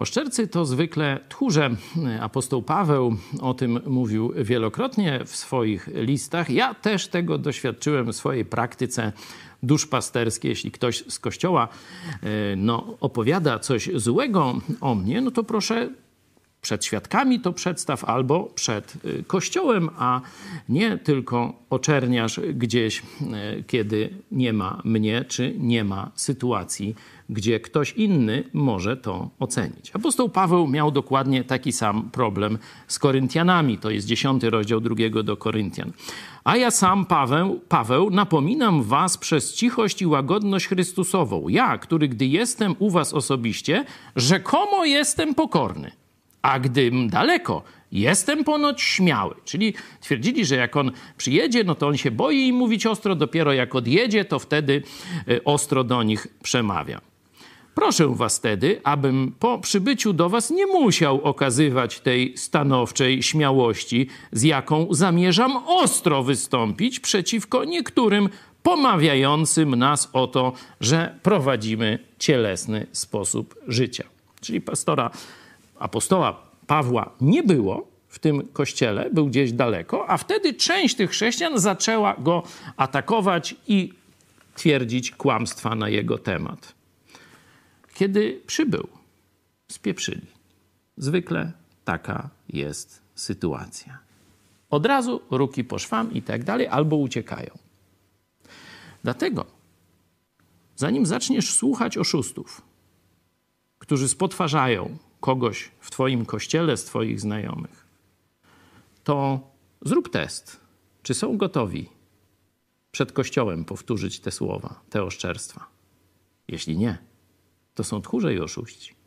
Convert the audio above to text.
Oszczercy to zwykle tchórze. Apostoł Paweł o tym mówił wielokrotnie w swoich listach. Ja też tego doświadczyłem w swojej praktyce duszpasterskiej. Jeśli ktoś z kościoła e, no, opowiada coś złego o mnie, no to proszę przed świadkami to przedstaw albo przed y, kościołem, a nie tylko oczerniasz gdzieś, y, kiedy nie ma mnie, czy nie ma sytuacji, gdzie ktoś inny może to ocenić. Apostoł Paweł miał dokładnie taki sam problem z Koryntianami. To jest dziesiąty rozdział drugiego do Koryntian. A ja sam, Paweł, Paweł, napominam was przez cichość i łagodność Chrystusową. Ja, który gdy jestem u was osobiście, rzekomo jestem pokorny a gdym daleko, jestem ponoć śmiały. Czyli twierdzili, że jak on przyjedzie, no to on się boi im mówić ostro, dopiero jak odjedzie, to wtedy e, ostro do nich przemawia. Proszę was wtedy, abym po przybyciu do was nie musiał okazywać tej stanowczej śmiałości, z jaką zamierzam ostro wystąpić przeciwko niektórym pomawiającym nas o to, że prowadzimy cielesny sposób życia. Czyli pastora apostoła Pawła nie było w tym kościele, był gdzieś daleko, a wtedy część tych chrześcijan zaczęła go atakować i twierdzić kłamstwa na jego temat. Kiedy przybył, spieprzyli. Zwykle taka jest sytuacja. Od razu ruki po szwam i tak dalej, albo uciekają. Dlatego, zanim zaczniesz słuchać oszustów, którzy spotwarzają kogoś w Twoim kościele, z Twoich znajomych, to zrób test, czy są gotowi przed kościołem powtórzyć te słowa, te oszczerstwa. Jeśli nie, to są tchórze i oszuści.